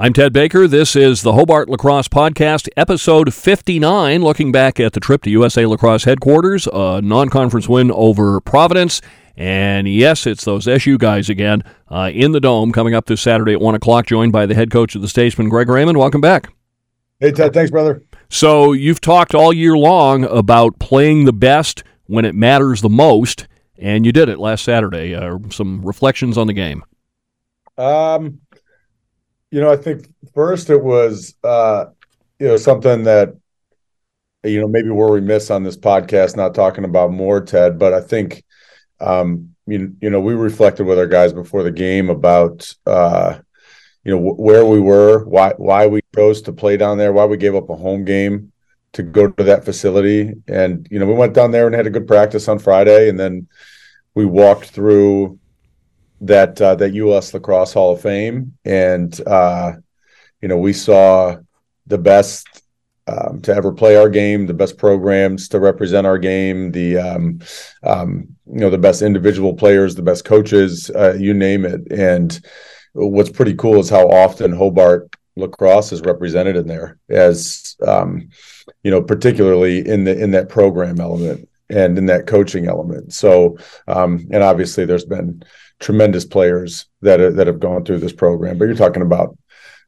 I'm Ted Baker. This is the Hobart Lacrosse Podcast, episode 59, looking back at the trip to USA Lacrosse headquarters, a non conference win over Providence. And yes, it's those SU guys again uh, in the Dome coming up this Saturday at 1 o'clock, joined by the head coach of the Statesmen, Greg Raymond. Welcome back. Hey, Ted. Thanks, brother. So you've talked all year long about playing the best when it matters the most, and you did it last Saturday. Uh, some reflections on the game. Um, you know, I think first it was uh, you know something that you know maybe where we're remiss on this podcast not talking about more, Ted. But I think um, you, you know we reflected with our guys before the game about uh, you know w- where we were, why why we chose to play down there, why we gave up a home game to go to that facility, and you know we went down there and had a good practice on Friday, and then we walked through that uh, that U.S. Lacrosse Hall of Fame, and uh, you know we saw the best um, to ever play our game, the best programs to represent our game, the um, um, you know the best individual players, the best coaches, uh, you name it. And what's pretty cool is how often Hobart lacrosse is represented in there, as um, you know, particularly in the in that program element and in that coaching element. So, um, and obviously, there's been tremendous players that are, that have gone through this program. But you're talking about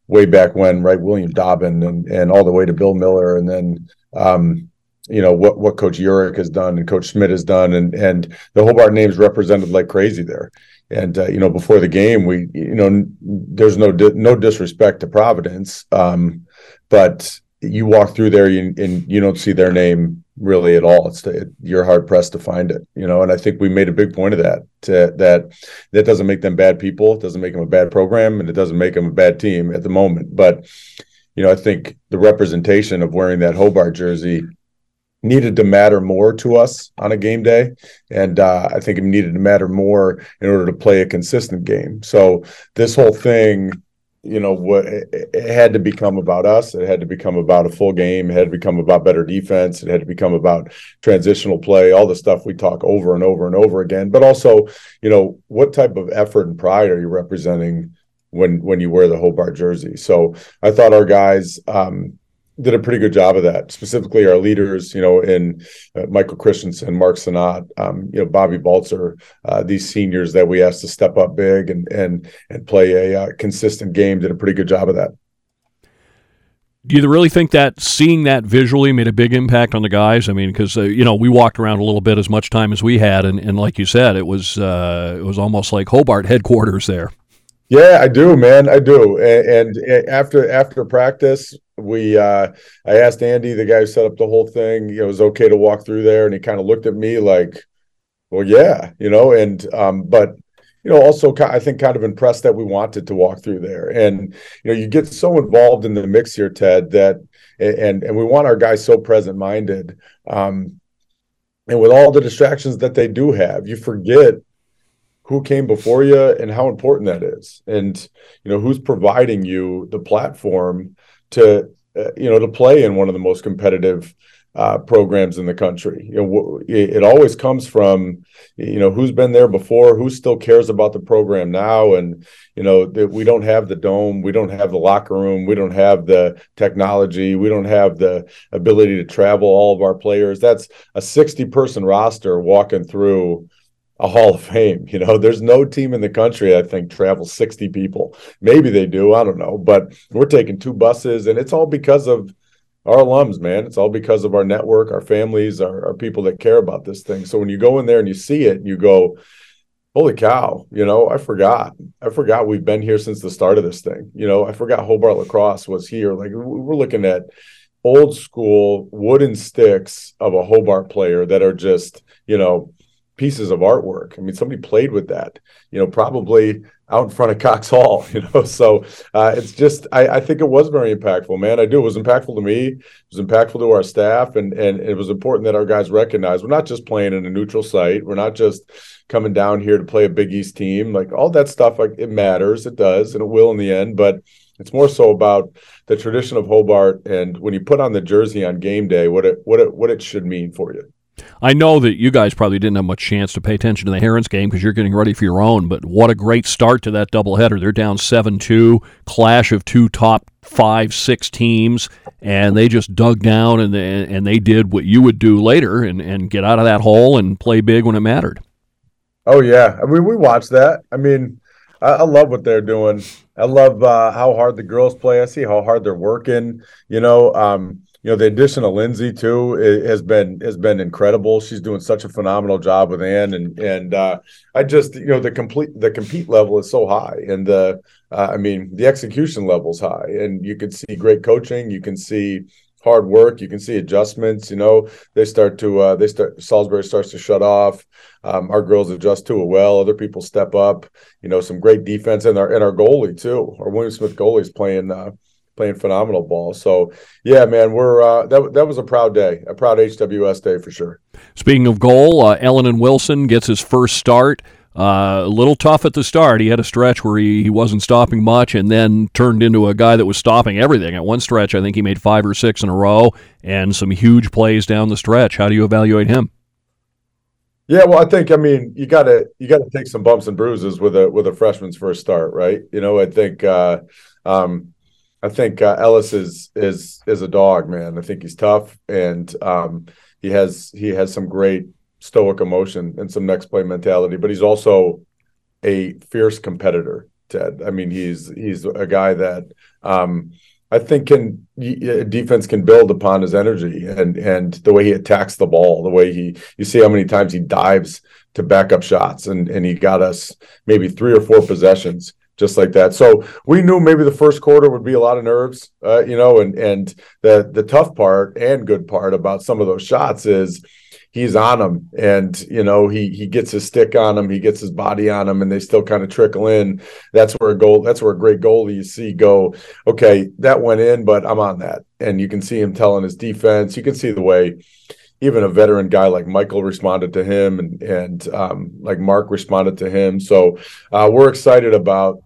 way back when, right? William Dobbin and and all the way to Bill Miller, and then um, you know what what Coach Urick has done and Coach Schmidt has done, and and the Hobart names represented like crazy there. And uh, you know, before the game, we you know, there's no di- no disrespect to Providence, um, but you walk through there you, and you don't see their name really at all. It's it, you're hard pressed to find it, you know. And I think we made a big point of that. To, that that doesn't make them bad people. It doesn't make them a bad program, and it doesn't make them a bad team at the moment. But you know, I think the representation of wearing that Hobart jersey needed to matter more to us on a game day, and uh, I think it needed to matter more in order to play a consistent game. So this whole thing you know what it, had to become about us. It had to become about a full game. It had to become about better defense. It had to become about transitional play all the stuff we talk over and over and over again. But also you know what type of effort and pride are you representing when when you wear the Hobart jersey? So i thought our guys um, did a pretty good job of that. Specifically, our leaders, you know, in uh, Michael Christensen, Mark Sanat, um, you know, Bobby Balzer, uh, these seniors that we asked to step up big and and and play a uh, consistent game, did a pretty good job of that. Do you really think that seeing that visually made a big impact on the guys? I mean, because uh, you know we walked around a little bit as much time as we had, and, and like you said, it was uh, it was almost like Hobart headquarters there. Yeah, I do, man. I do. And, and, after after practice, we uh I asked Andy, the guy who set up the whole thing, it was okay to walk through there, and he kind of looked at me like, "Well, yeah," you know. And um, but you know, also I think kind of impressed that we wanted to walk through there, and you know, you get so involved in the mix here, Ted, that and and we want our guys so present minded. Um, and with all the distractions that they do have, you forget who came before you and how important that is and you know who's providing you the platform to uh, you know to play in one of the most competitive uh, programs in the country. You know it, always comes from you know who's been there before who still cares about the program now and you know that we don't have the dome we don't have the locker room we don't have the technology we don't have the ability to travel all of our players. That's a 60 person roster walking through a Hall of Fame. You know, there's no team in the country I think travels 60 people. Maybe they do, I don't know, but we're taking two buses, and it's all because of our alums, man. It's all because of our network, our families, our, our people that care about this thing. So when you go in there and you see it, and you go, "Holy cow!" You know, I forgot. I forgot we've been here since the start of this thing. You know, I forgot Hobart Lacrosse was here. Like we're looking at old school wooden sticks of a Hobart player that are just, you know pieces of artwork. I mean, somebody played with that, you know, probably out in front of Cox Hall, you know. So uh, it's just, I, I, think it was very impactful, man. I do. It was impactful to me. It was impactful to our staff, and and it was important that our guys recognize we're not just playing in a neutral site. We're not just coming down here to play a Big East team. Like all that stuff, like it matters. It does, and it will in the end. But it's more so about the tradition of Hobart, and when you put on the jersey on game day, what it what it what it should mean for you. I know that you guys probably didn't have much chance to pay attention to the Herons game because you're getting ready for your own, but what a great start to that doubleheader. They're down 7 2, clash of two top five, six teams, and they just dug down and they, and they did what you would do later and, and get out of that hole and play big when it mattered. Oh, yeah. I mean, we watched that. I mean, I, I love what they're doing. I love uh, how hard the girls play. I see how hard they're working. You know, um, you know the addition of Lindsay too has been has been incredible. She's doing such a phenomenal job with Ann, and and uh, I just you know the complete the compete level is so high, and the uh, I mean the execution level is high, and you can see great coaching. You can see hard work. You can see adjustments. You know they start to uh, they start Salisbury starts to shut off. Um, our girls adjust to it well. Other people step up. You know some great defense, and our and our goalie too. Our William Smith goalie is playing uh, playing phenomenal ball. So yeah, man, we're uh, that that was a proud day, a proud HWS day for sure. Speaking of goal, uh, Ellen and Wilson gets his first start. Uh, a little tough at the start. He had a stretch where he, he wasn't stopping much and then turned into a guy that was stopping everything. At one stretch, I think he made five or six in a row and some huge plays down the stretch. How do you evaluate him? Yeah, well, I think I mean you got to you got to take some bumps and bruises with a with a freshman's first start, right? You know, I think uh, um, I think uh, Ellis is is is a dog, man. I think he's tough, and um, he has he has some great stoic emotion and some next play mentality. But he's also a fierce competitor. Ted. I mean, he's he's a guy that um, I think can defense can build upon his energy and and the way he attacks the ball, the way he you see how many times he dives to back up shots, and and he got us maybe three or four possessions just like that. So we knew maybe the first quarter would be a lot of nerves, uh, you know, and and the the tough part and good part about some of those shots is he's on them and you know he he gets his stick on them he gets his body on them and they still kind of trickle in that's where a goal that's where a great goalie you see go okay that went in but i'm on that and you can see him telling his defense you can see the way even a veteran guy like Michael responded to him, and and um, like Mark responded to him. So uh, we're excited about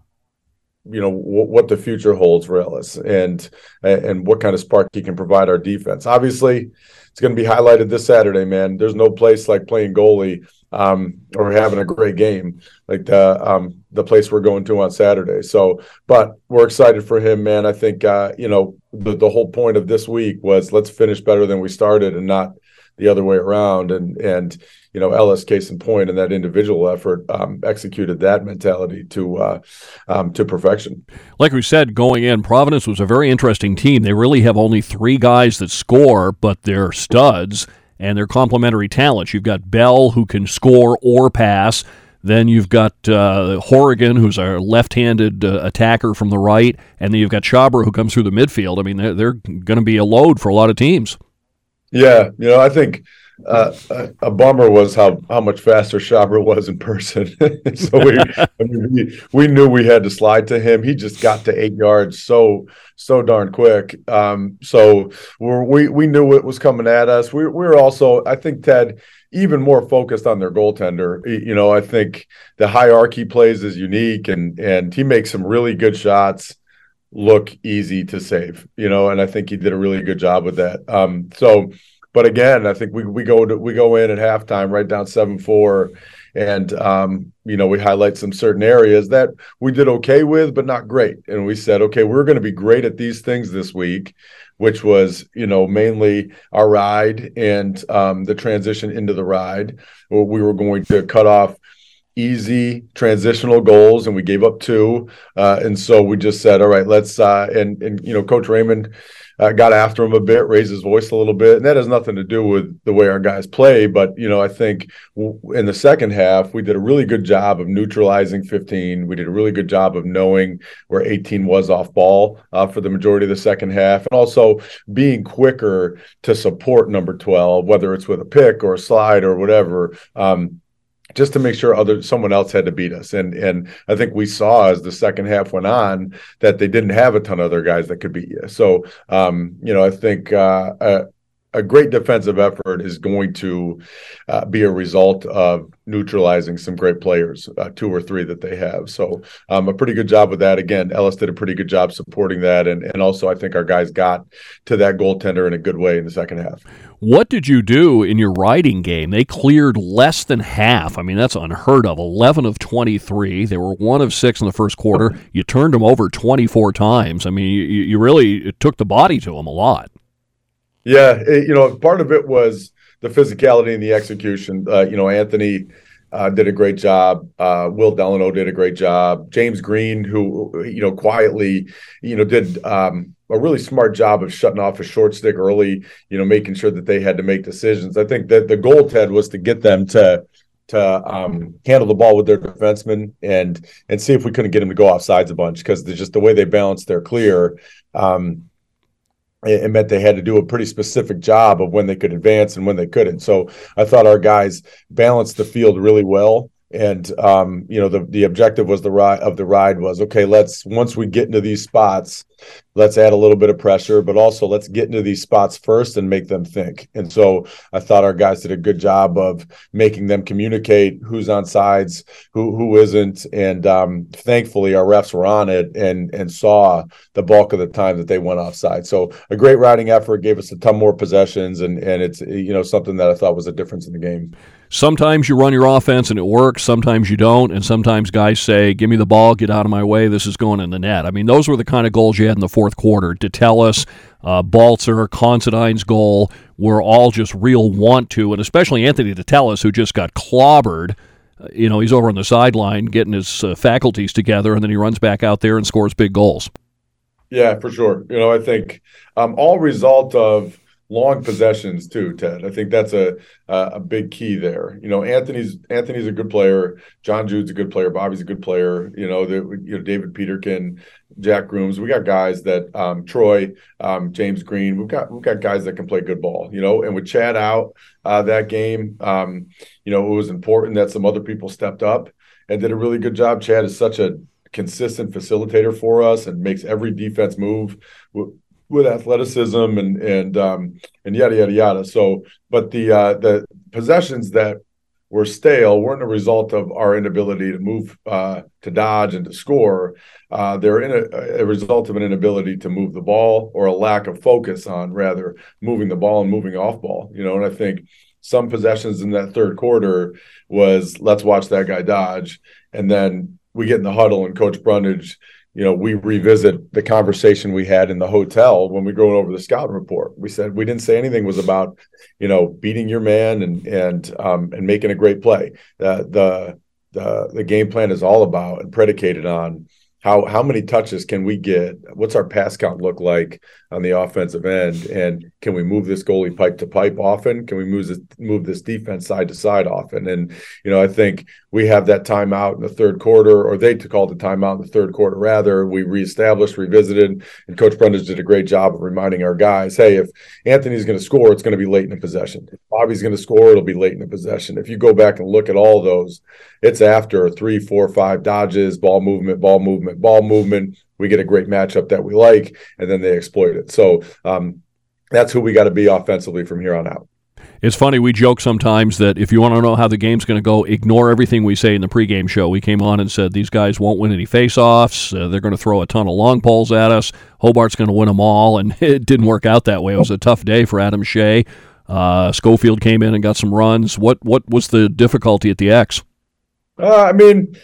you know w- what the future holds for Ellis and and what kind of spark he can provide our defense. Obviously, it's going to be highlighted this Saturday, man. There's no place like playing goalie um, or having a great game like the um, the place we're going to on Saturday. So, but we're excited for him, man. I think uh, you know the the whole point of this week was let's finish better than we started and not the other way around. And and you know Ellis, case in point, in that individual effort, um, executed that mentality to uh, um, to perfection. Like we said, going in, Providence was a very interesting team. They really have only three guys that score, but they're studs and they're complementary talents. You've got Bell who can score or pass. Then you've got uh, Horrigan, who's a left-handed uh, attacker from the right, and then you've got Chabra, who comes through the midfield. I mean, they're, they're going to be a load for a lot of teams. Yeah, you know, I think uh, a, bummer was how how much faster Chabra was in person. so we, I mean, we we knew we had to slide to him. He just got to eight yards so so darn quick. Um, so we we knew it was coming at us. We we were also, I think, Ted even more focused on their goaltender. You know, I think the hierarchy plays is unique, and and he makes some really good shots look easy to save. You know, and I think he did a really good job with that. Um, so but again, I think we we go to we go in at halftime right down seven four, and um, you know we highlight some certain areas that we did okay with, but not great. And we said, okay, we're going to be great at these things this week, which was you know mainly our ride and um, the transition into the ride. We were going to cut off easy transitional goals and we gave up two uh, and so we just said all right let's uh, and and you know coach raymond uh, got after him a bit, raised his voice a little bit, and that has nothing to do with the way our guys play. But you know, I think w- in the second half, we did a really good job of neutralizing 15. We did a really good job of knowing where 18 was off ball uh, for the majority of the second half, and also being quicker to support number 12, whether it's with a pick or a slide or whatever. Um, just to make sure other someone else had to beat us. And and I think we saw as the second half went on that they didn't have a ton of other guys that could beat you. So um, you know, I think uh, uh, a great defensive effort is going to uh, be a result of neutralizing some great players, uh, two or three that they have. So um, a pretty good job with that. Again, Ellis did a pretty good job supporting that, and and also I think our guys got to that goaltender in a good way in the second half. What did you do in your riding game? They cleared less than half. I mean, that's unheard of. 11 of 23. They were 1 of 6 in the first quarter. You turned them over 24 times. I mean, you, you really took the body to them a lot. Yeah, it, you know, part of it was the physicality and the execution. Uh, you know, Anthony uh, did a great job. Uh, Will Delano did a great job. James Green, who you know quietly, you know, did um, a really smart job of shutting off a short stick early. You know, making sure that they had to make decisions. I think that the goal, Ted, was to get them to to um, handle the ball with their defensemen and and see if we couldn't get them to go off sides a bunch because just the way they balanced their clear. Um, it meant they had to do a pretty specific job of when they could advance and when they couldn't. So I thought our guys balanced the field really well and um, you know the the objective was the ride of the ride was okay let's once we get into these spots let's add a little bit of pressure but also let's get into these spots first and make them think. And so i thought our guys did a good job of making them communicate who's on sides who who isn't. And um, thankfully our refs were on it and and saw the bulk of the time that they went offside. So a great riding effort gave us a ton more possessions and and it's you know something that i thought was a difference in the game. Sometimes you run your offense and it works, sometimes you don't, and sometimes guys say, Give me the ball, get out of my way, this is going in the net. I mean, those were the kind of goals you had in the fourth quarter. Detellus, uh, Balzer, Considine's goal were all just real want to, and especially Anthony Detellus, who just got clobbered. Uh, you know, he's over on the sideline getting his uh, faculties together, and then he runs back out there and scores big goals. Yeah, for sure. You know, I think um, all result of long possessions too, Ted. I think that's a a big key there. You know, Anthony's Anthony's a good player. John Jude's a good player. Bobby's a good player. You know, the, you know David Peterkin, Jack Grooms. We got guys that um, Troy, um, James Green. We've got we've got guys that can play good ball. You know, and with Chad out uh, that game, um, you know, it was important that some other people stepped up and did a really good job. Chad is such a consistent facilitator for us and makes every defense move with athleticism and and um, and yada yada yada. So, but the uh, the possessions that were stale weren't a result of our inability to move uh, to dodge and to score. Uh, they're in a, a, result of an inability to move the ball or a lack of focus on rather moving the ball and moving off ball. You know, and I think some possessions in that third quarter was let's watch that guy dodge, and then we get in the huddle and Coach Brundage you know, we revisit the conversation we had in the hotel when we were going over the scouting report. We said we didn't say anything was about, you know, beating your man and and um, and making a great play. Uh, the the the game plan is all about and predicated on how how many touches can we get? What's our pass count look like? on the offensive end. And can we move this goalie pipe to pipe often? Can we move this move this defense side to side often? And you know, I think we have that timeout in the third quarter, or they called the timeout in the third quarter. Rather, we reestablished, revisited, and Coach Brundage did a great job of reminding our guys, hey, if Anthony's going to score, it's going to be late in the possession. If Bobby's going to score, it'll be late in the possession. If you go back and look at all those, it's after three, four, five dodges, ball movement, ball movement, ball movement we get a great matchup that we like, and then they exploit it. So um, that's who we got to be offensively from here on out. It's funny, we joke sometimes that if you want to know how the game's going to go, ignore everything we say in the pregame show. We came on and said these guys won't win any faceoffs. Uh, they're going to throw a ton of long poles at us. Hobart's going to win them all, and it didn't work out that way. It was a tough day for Adam Shea. Uh, Schofield came in and got some runs. What what was the difficulty at the X? Uh, I mean,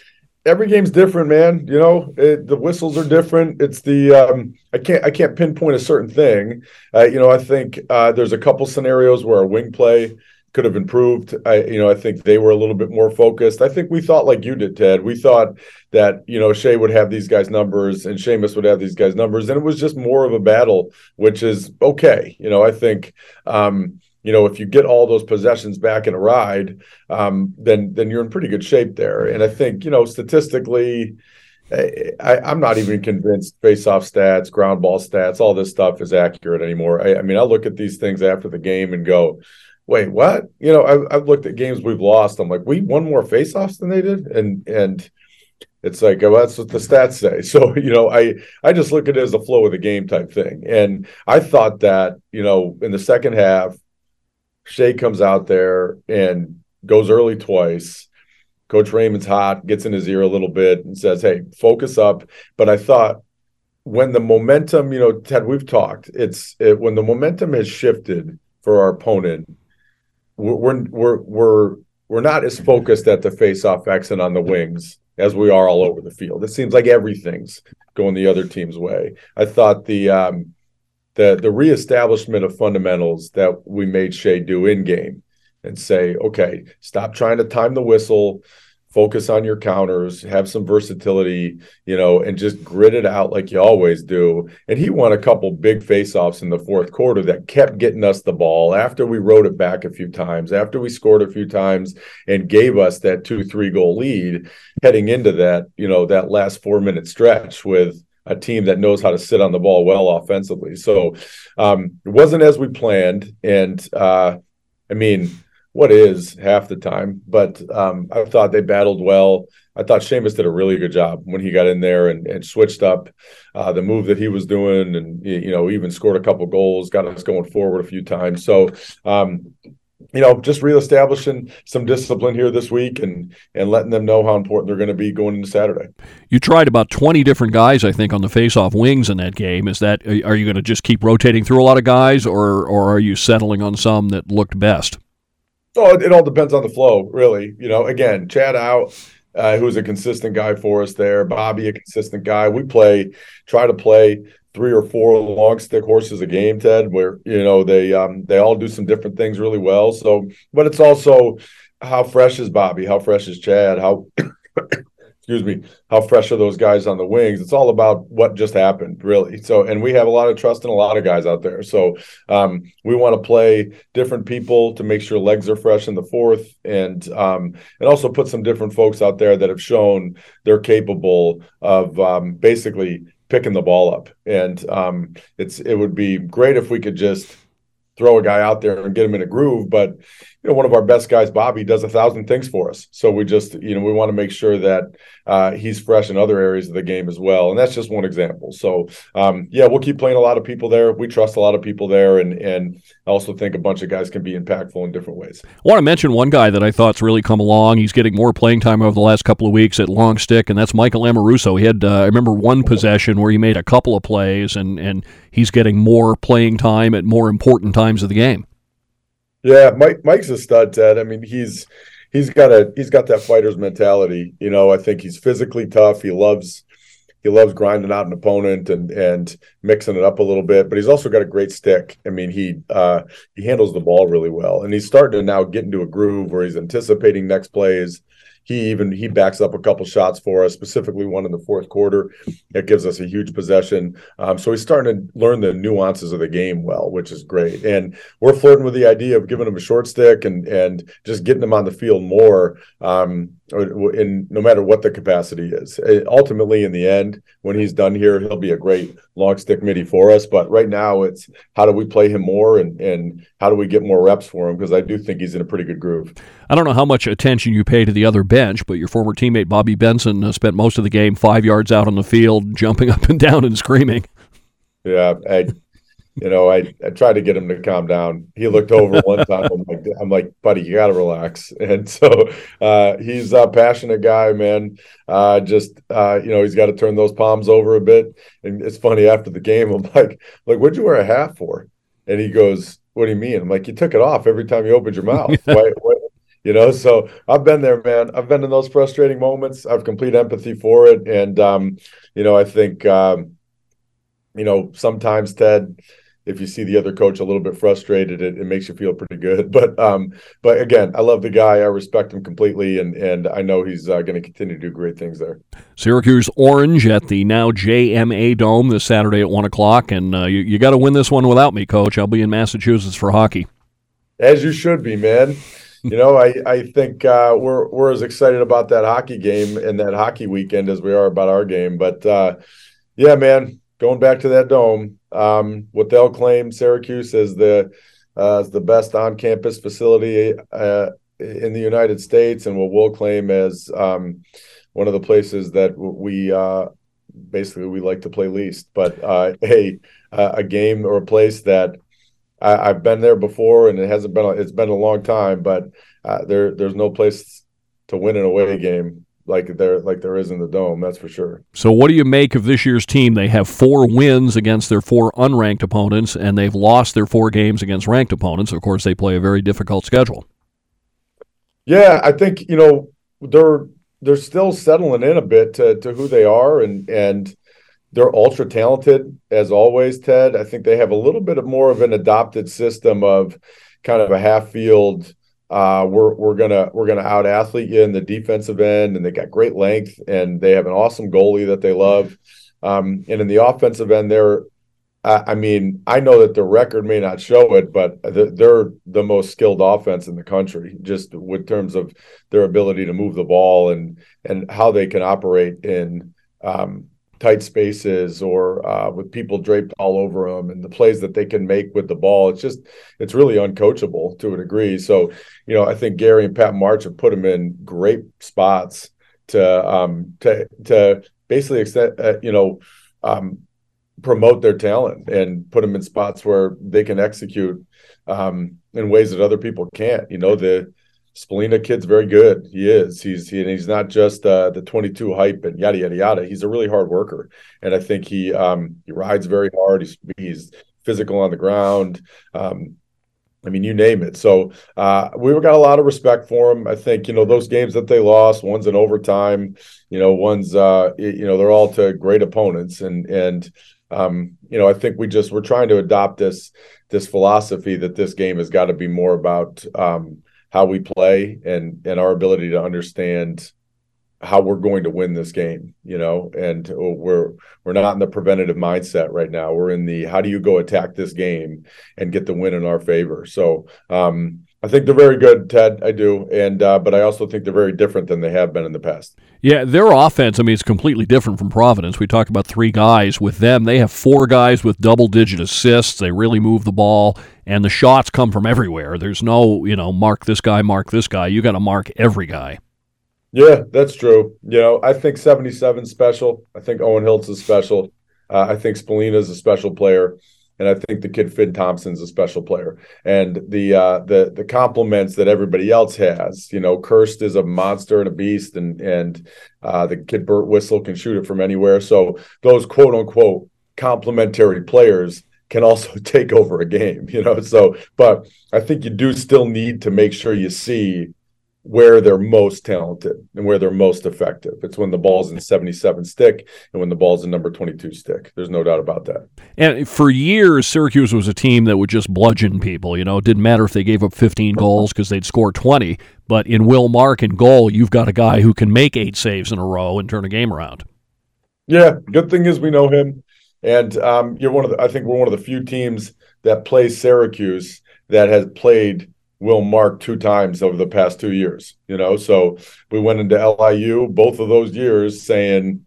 every game's different, man. You know, it, the whistles are different. It's the um, I can't I can't pinpoint a certain thing. Uh, you know, I think uh, there's a couple scenarios where our wing play could have improved. I you know I think they were a little bit more focused. I think we thought like you did, Ted. We thought that you know Shea would have these guys' numbers and Seamus would have these guys' numbers, and it was just more of a battle, which is okay. You know, I think. Um, you know, if you get all those possessions back in a ride, um, then then you're in pretty good shape there. And I think you know statistically, I, am not even convinced face-off stats, ground ball stats, all this stuff is accurate anymore. I, I, mean, I look at these things after the game and go, "Wait, what?" You know, I've, I've looked at games we've lost. I'm like, we won more face-offs than they did, and and It's like well, that's what the stats say. So you know, I I just look at it as a flow of the game type thing. And I thought that you know in the second half, Shea comes out there and goes early twice. Coach Raymond's hot, gets in his ear a little bit and says, "Hey, focus up." But I thought when the momentum, you know, Ted, we've talked. It's it, when the momentum has shifted for our opponent. We're we're we're we're not as focused at the face-off exit on the wings as we are all over the field. It seems like everything's going the other team's way. I thought the um, the the reestablishment of fundamentals that we made Shea do in game and say, okay, stop trying to time the whistle, focus on your counters, have some versatility, you know, and just grit it out like you always do. And he won a couple big faceoffs in the fourth quarter that kept getting us the ball after we rode it back a few times, after we scored a few times and gave us that 2-3 goal lead heading into that, you know, that last 4-minute stretch with a team that knows how to sit on the ball well offensively. So um, it wasn't as we planned and uh, I mean, what is half the time. But um, I thought they battled well. I thought Seamus did a really good job when he got in there and, and switched up uh, the move that he was doing, and you know even scored a couple goals, got us going forward a few times. So. Um, you know, just reestablishing some discipline here this week and and letting them know how important they're going to be going into Saturday. You tried about twenty different guys, I think, on the face-off wings in that game. Is that are you going to just keep rotating through a lot of guys, or or are you settling on some that looked best? Oh, it, it all depends on the flow, really. You know, again, Chad out, uh, who's a consistent guy for us there. Bobby, a consistent guy. We play, try to play three or four long stick horses a game, Ted, where you know they um they all do some different things really well. So, but it's also how fresh is Bobby? How fresh is Chad? How excuse me, how fresh are those guys on the wings? It's all about what just happened, really. So, and we have a lot of trust in a lot of guys out there. So, um, we want to play different people to make sure legs are fresh in the fourth, and um, and also put some different folks out there that have shown they're capable of um, basically picking the ball up. And um, it's it would be great if we could just throw a guy out there and get him in a groove. But you know, one of our best guys, Bobby, does a thousand things for us. So we just, you know, we want to make sure that uh, he's fresh in other areas of the game as well. And that's just one example. So um, yeah, we'll keep playing a lot of people there. We trust a lot of people there, and and I also think a bunch of guys can be impactful in different ways. I want to mention one guy that I thought's really come along. He's getting more playing time over the last couple of weeks at long stick, and that's Michael Amoruso. He had, uh, I remember one possession where he made a couple of plays, and and he's getting more playing time at more important times of the game. Yeah, Mike Mike's a stud, Ted. I mean, he's he's got a he's got that fighter's mentality. You know, I think he's physically tough. He loves he loves grinding out an opponent and and mixing it up a little bit. But he's also got a great stick. I mean, he uh, he handles the ball really well, and he's starting to now get into a groove where he's anticipating next plays he even he backs up a couple shots for us, specifically one in the fourth quarter. It gives us a huge possession. Um, so he's starting to learn the nuances of the game well, which is great. And we're flirting with the idea of giving him a short stick and and just getting him on the field more. Um, in no matter what the capacity is. Uh, ultimately, in the end, when he's done here, he'll be a great long stick midi for us. But right now, it's how do we play him more and and how do we get more reps for him? Because I do think he's in a pretty good groove. I don't know how much attention you pay to the other bench, but your former teammate Bobby Benson uh, spent most of the game five yards out on the field, jumping up and down and screaming. Yeah, I, you know, I, I tried to get him to calm down. He looked over one time. I'm like, I'm like, buddy, you got to relax. And so uh, he's a passionate guy, man. Uh, just uh, you know, he's got to turn those palms over a bit. And it's funny after the game, I'm like, like, what'd you wear a hat for? And he goes, What do you mean? I'm like, you took it off every time you opened your mouth. why, why, you know, so I've been there, man. I've been in those frustrating moments. I've complete empathy for it, and um, you know, I think um, you know sometimes Ted if you see the other coach a little bit frustrated, it, it makes you feel pretty good. But um, but again, I love the guy. I respect him completely, and and I know he's uh, going to continue to do great things there. Syracuse Orange at the now JMA Dome this Saturday at one o'clock, and uh, you you got to win this one without me, Coach. I'll be in Massachusetts for hockey. As you should be, man. you know, I I think uh, we're we're as excited about that hockey game and that hockey weekend as we are about our game. But uh, yeah, man, going back to that dome, um, what they'll claim Syracuse is the uh, the best on-campus facility uh, in the United States, and what we'll claim as um, one of the places that we uh, basically we like to play least. But uh, a a game or a place that I, have been there before, and it hasn't been it's been a long time, but uh, there there's no place to win an away game like there like there is in the dome. That's for sure. So, what do you make of this year's team? They have four wins against their four unranked opponents, and they've lost their four games against ranked opponents. Of course, they play a very difficult schedule. Yeah, I think you know they're they're still settling in a bit to, to who they are, and and they're ultra talented as always. Ted, I think they have a little bit of more of an adopted system of kind of a half field uh, we're we're gonna we're gonna out athlete you in the defensive end, and they got great length, and they have an awesome goalie that they love. Um, and in the offensive end, they're I mean, I know that the record may not show it, but they're the most skilled offense in the country, just with terms of their ability to move the ball and and how they can operate in um, tight spaces or uh, with people draped all over them and the plays that they can make with the ball. It's just it's really uncoachable to a degree. So you know I think Gary and Pat March have put them in great spots to um, to to basically extend uh, you know um, promote their talent and put them in spots where they can execute um, in ways that other people can't. You know the Spallina kid's very good. He is. He's he, and he's not just uh, the 22 hype and yada yada yada. He's a really hard worker, and I think he um, he rides very hard. He's he's physical on the ground. Um, I mean, you name it. So uh, we've got a lot of respect for him. I think you know those games that they lost, one's in overtime. You know, one's uh, you know they're all to great opponents, and and um, you know I think we just we're trying to adopt this this philosophy that this game has got to be more about. Um, how we play and and our ability to understand how we're going to win this game you know? And we're we're not in the preventative mindset right now. We're in the how do you go attack this game and get the win in our favor? So um I think they're very good, Ted. I do, and uh, but I also think they're very different than they have been in the past. Yeah, their offense. I mean, it's completely different from Providence. We talked about three guys with them. They have four guys with double-digit assists. They really move the ball, and the shots come from everywhere. There's no, you know, mark this guy, mark this guy. You got to mark every guy. Yeah, that's true. You know, I think 77 special. I think Owen Hiltz is special. Uh, I think Spallina is a special player and I think the kid Finn Thompson's a special player. And the uh, the the compliments that everybody else has, you know, Kirst is a monster and a beast, and and uh, the kid Birtwistle can shoot it from anywhere. So those quote unquote complementary players can also take over a game, you know. So, but I think you do still need to make sure you see where they're most talented and where they're most effective. It's when the ball's in 77 stick and when the ball's in number 22 stick. There's no doubt about that. And for years, Syracuse was a team that would just bludgeon people. You know, it didn't matter if they gave up 15 goals because they'd score 20. But in Will Mark and goal, you've got a guy who can make eight saves in a row and turn a game around. Yeah, good thing is we know him. And um, you're one of the, I think we're one of the few teams that plays Syracuse that has played Will Mark two times over the past two years. You know, so we went into LIU both of those years saying,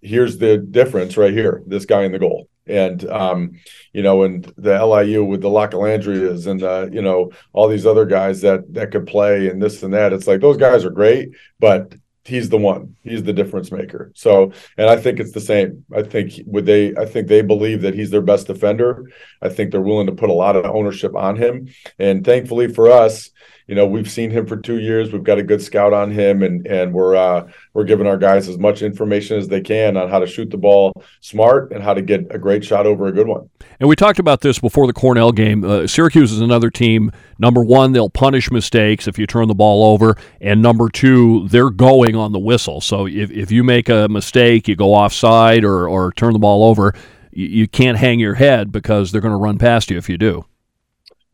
"Here's the difference right here. This guy in the goal." And um, you know, and the LIU with the Lacalandrias and the, you know all these other guys that that could play and this and that. It's like those guys are great, but he's the one. He's the difference maker. So, and I think it's the same. I think would they I think they believe that he's their best defender. I think they're willing to put a lot of ownership on him. And thankfully for us, you know, we've seen him for 2 years. We've got a good scout on him and and we're uh we're giving our guys as much information as they can on how to shoot the ball smart and how to get a great shot over a good one. And we talked about this before the Cornell game. Uh, Syracuse is another team. Number one, they'll punish mistakes if you turn the ball over. And number two, they're going on the whistle. So if, if you make a mistake, you go offside or, or turn the ball over, you, you can't hang your head because they're going to run past you if you do.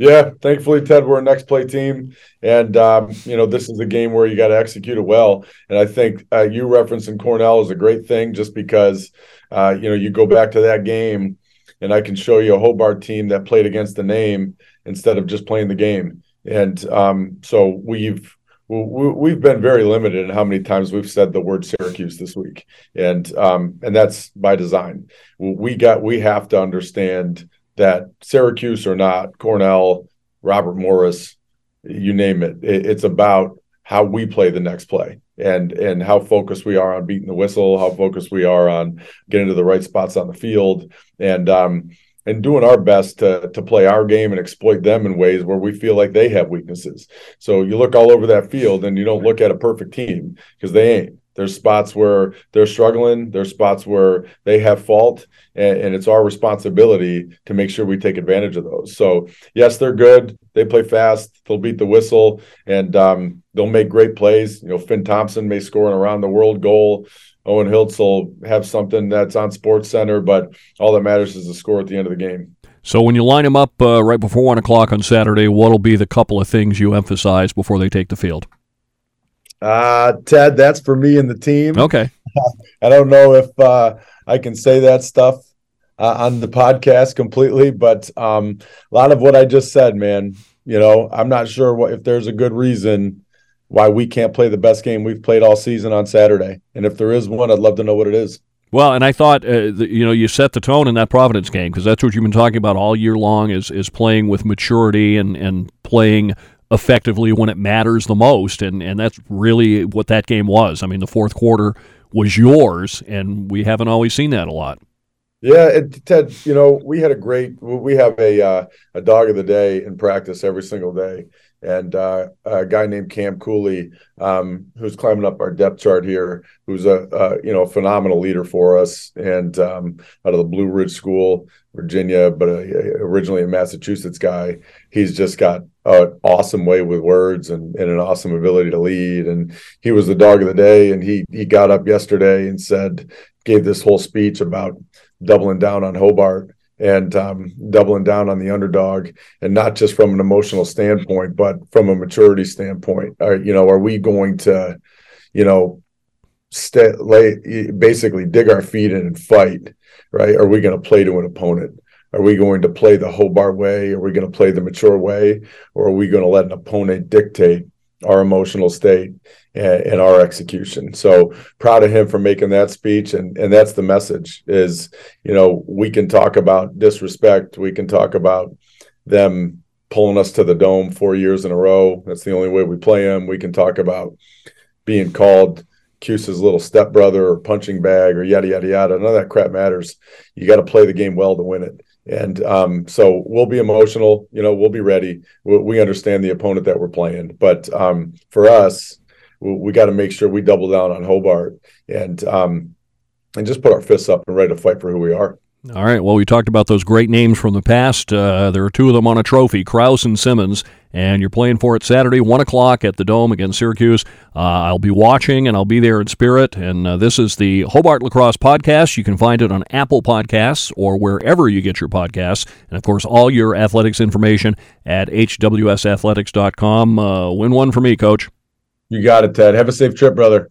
Yeah, thankfully, Ted, we're a next play team, and um, you know this is a game where you got to execute it well. And I think uh, you referencing Cornell is a great thing, just because uh, you know you go back to that game, and I can show you a Hobart team that played against the name instead of just playing the game. And um, so we've we've been very limited in how many times we've said the word Syracuse this week, and um, and that's by design. We got we have to understand that Syracuse or not, Cornell, Robert Morris, you name it, it it's about how we play the next play and and how focused we are on beating the whistle, how focused we are on getting to the right spots on the field, and um, and doing our best to to play our game and exploit them in ways where we feel like they have weaknesses. So you look all over that field and you don't look at a perfect team because they ain't. There's spots where they're struggling. There's spots where they have fault, and, and, it's our responsibility to make sure we take advantage of those. So yes, they're good. They play fast. They'll beat the whistle, and um, they'll make great plays. You know, Finn Thompson may score an around the world goal. Owen Hiltz will have something that's on Sports Center, but all that matters is the score at the end of the game. So when you line them up uh, right before one o'clock on Saturday, what'll be the couple of things you emphasize before they take the field? Uh, Ted, that's for me and the team. Okay. I don't know if uh, I can say that stuff uh, on the podcast completely, but um, a lot of what I just said, man, you know, I'm not sure what, if there's a good reason why we can't play the best game we've played all season on Saturday. And if there is one, I'd love to know what it is. Well, and I thought, uh, the, you know, you set the tone in that Providence game because that's what you've been talking about all year long is is playing with maturity and and playing effectively when it matters the most. And, and that's really what that game was. I mean, the fourth quarter was yours, and we haven't always seen that a lot. Yeah, Ted, you know, we had a great, we have a, uh, a dog of the day in practice every single day and uh, a guy named Cam Cooley, um, who's climbing up our depth chart here, who's a, a you know phenomenal leader for us, and um, out of the Blue Ridge School, Virginia, but originally a Massachusetts guy. He's just got an awesome way with words and, and an awesome ability to lead. And he was the dog of the day, and he he got up yesterday and said, gave this whole speech about doubling down on Hobart and um, doubling down on the underdog, and not just from an emotional standpoint, but from a maturity standpoint. Are you know, are we going to, you know, stay, lay, basically dig our feet in and fight? Right? Are we going to play to an opponent? Are we going to play the Hobart way? Are we going to play the mature way? Or are we going to let an opponent dictate our emotional state and, and, our execution. So proud of him for making that speech, and and that's the message. Is you know we can talk about disrespect, we can talk about them pulling us to the dome four years in a row. That's the only way we play them. We can talk about being called Cuse's little stepbrother or punching bag or yada yada yada. None of that crap matters. You got to play the game well to win it. And um, so we'll be emotional. You know, we'll be ready. We, we understand the opponent that we're playing, but um, for us, we, we got to make sure we double down on Hobart and um, and just put our fists up and ready to fight for who we are. All right. Well, we talked about those great names from the past. Uh, there are two of them on a trophy, Kraus and Simmons, and you're playing for it Saturday, 1 o'clock at the Dome against Syracuse. Uh, I'll be watching and I'll be there in spirit. And uh, this is the Hobart Lacrosse Podcast. You can find it on Apple Podcasts or wherever you get your podcasts. And, of course, all your athletics information at hwsathletics.com. Uh, win one for me, Coach. You got it, Ted. Have a safe trip, brother.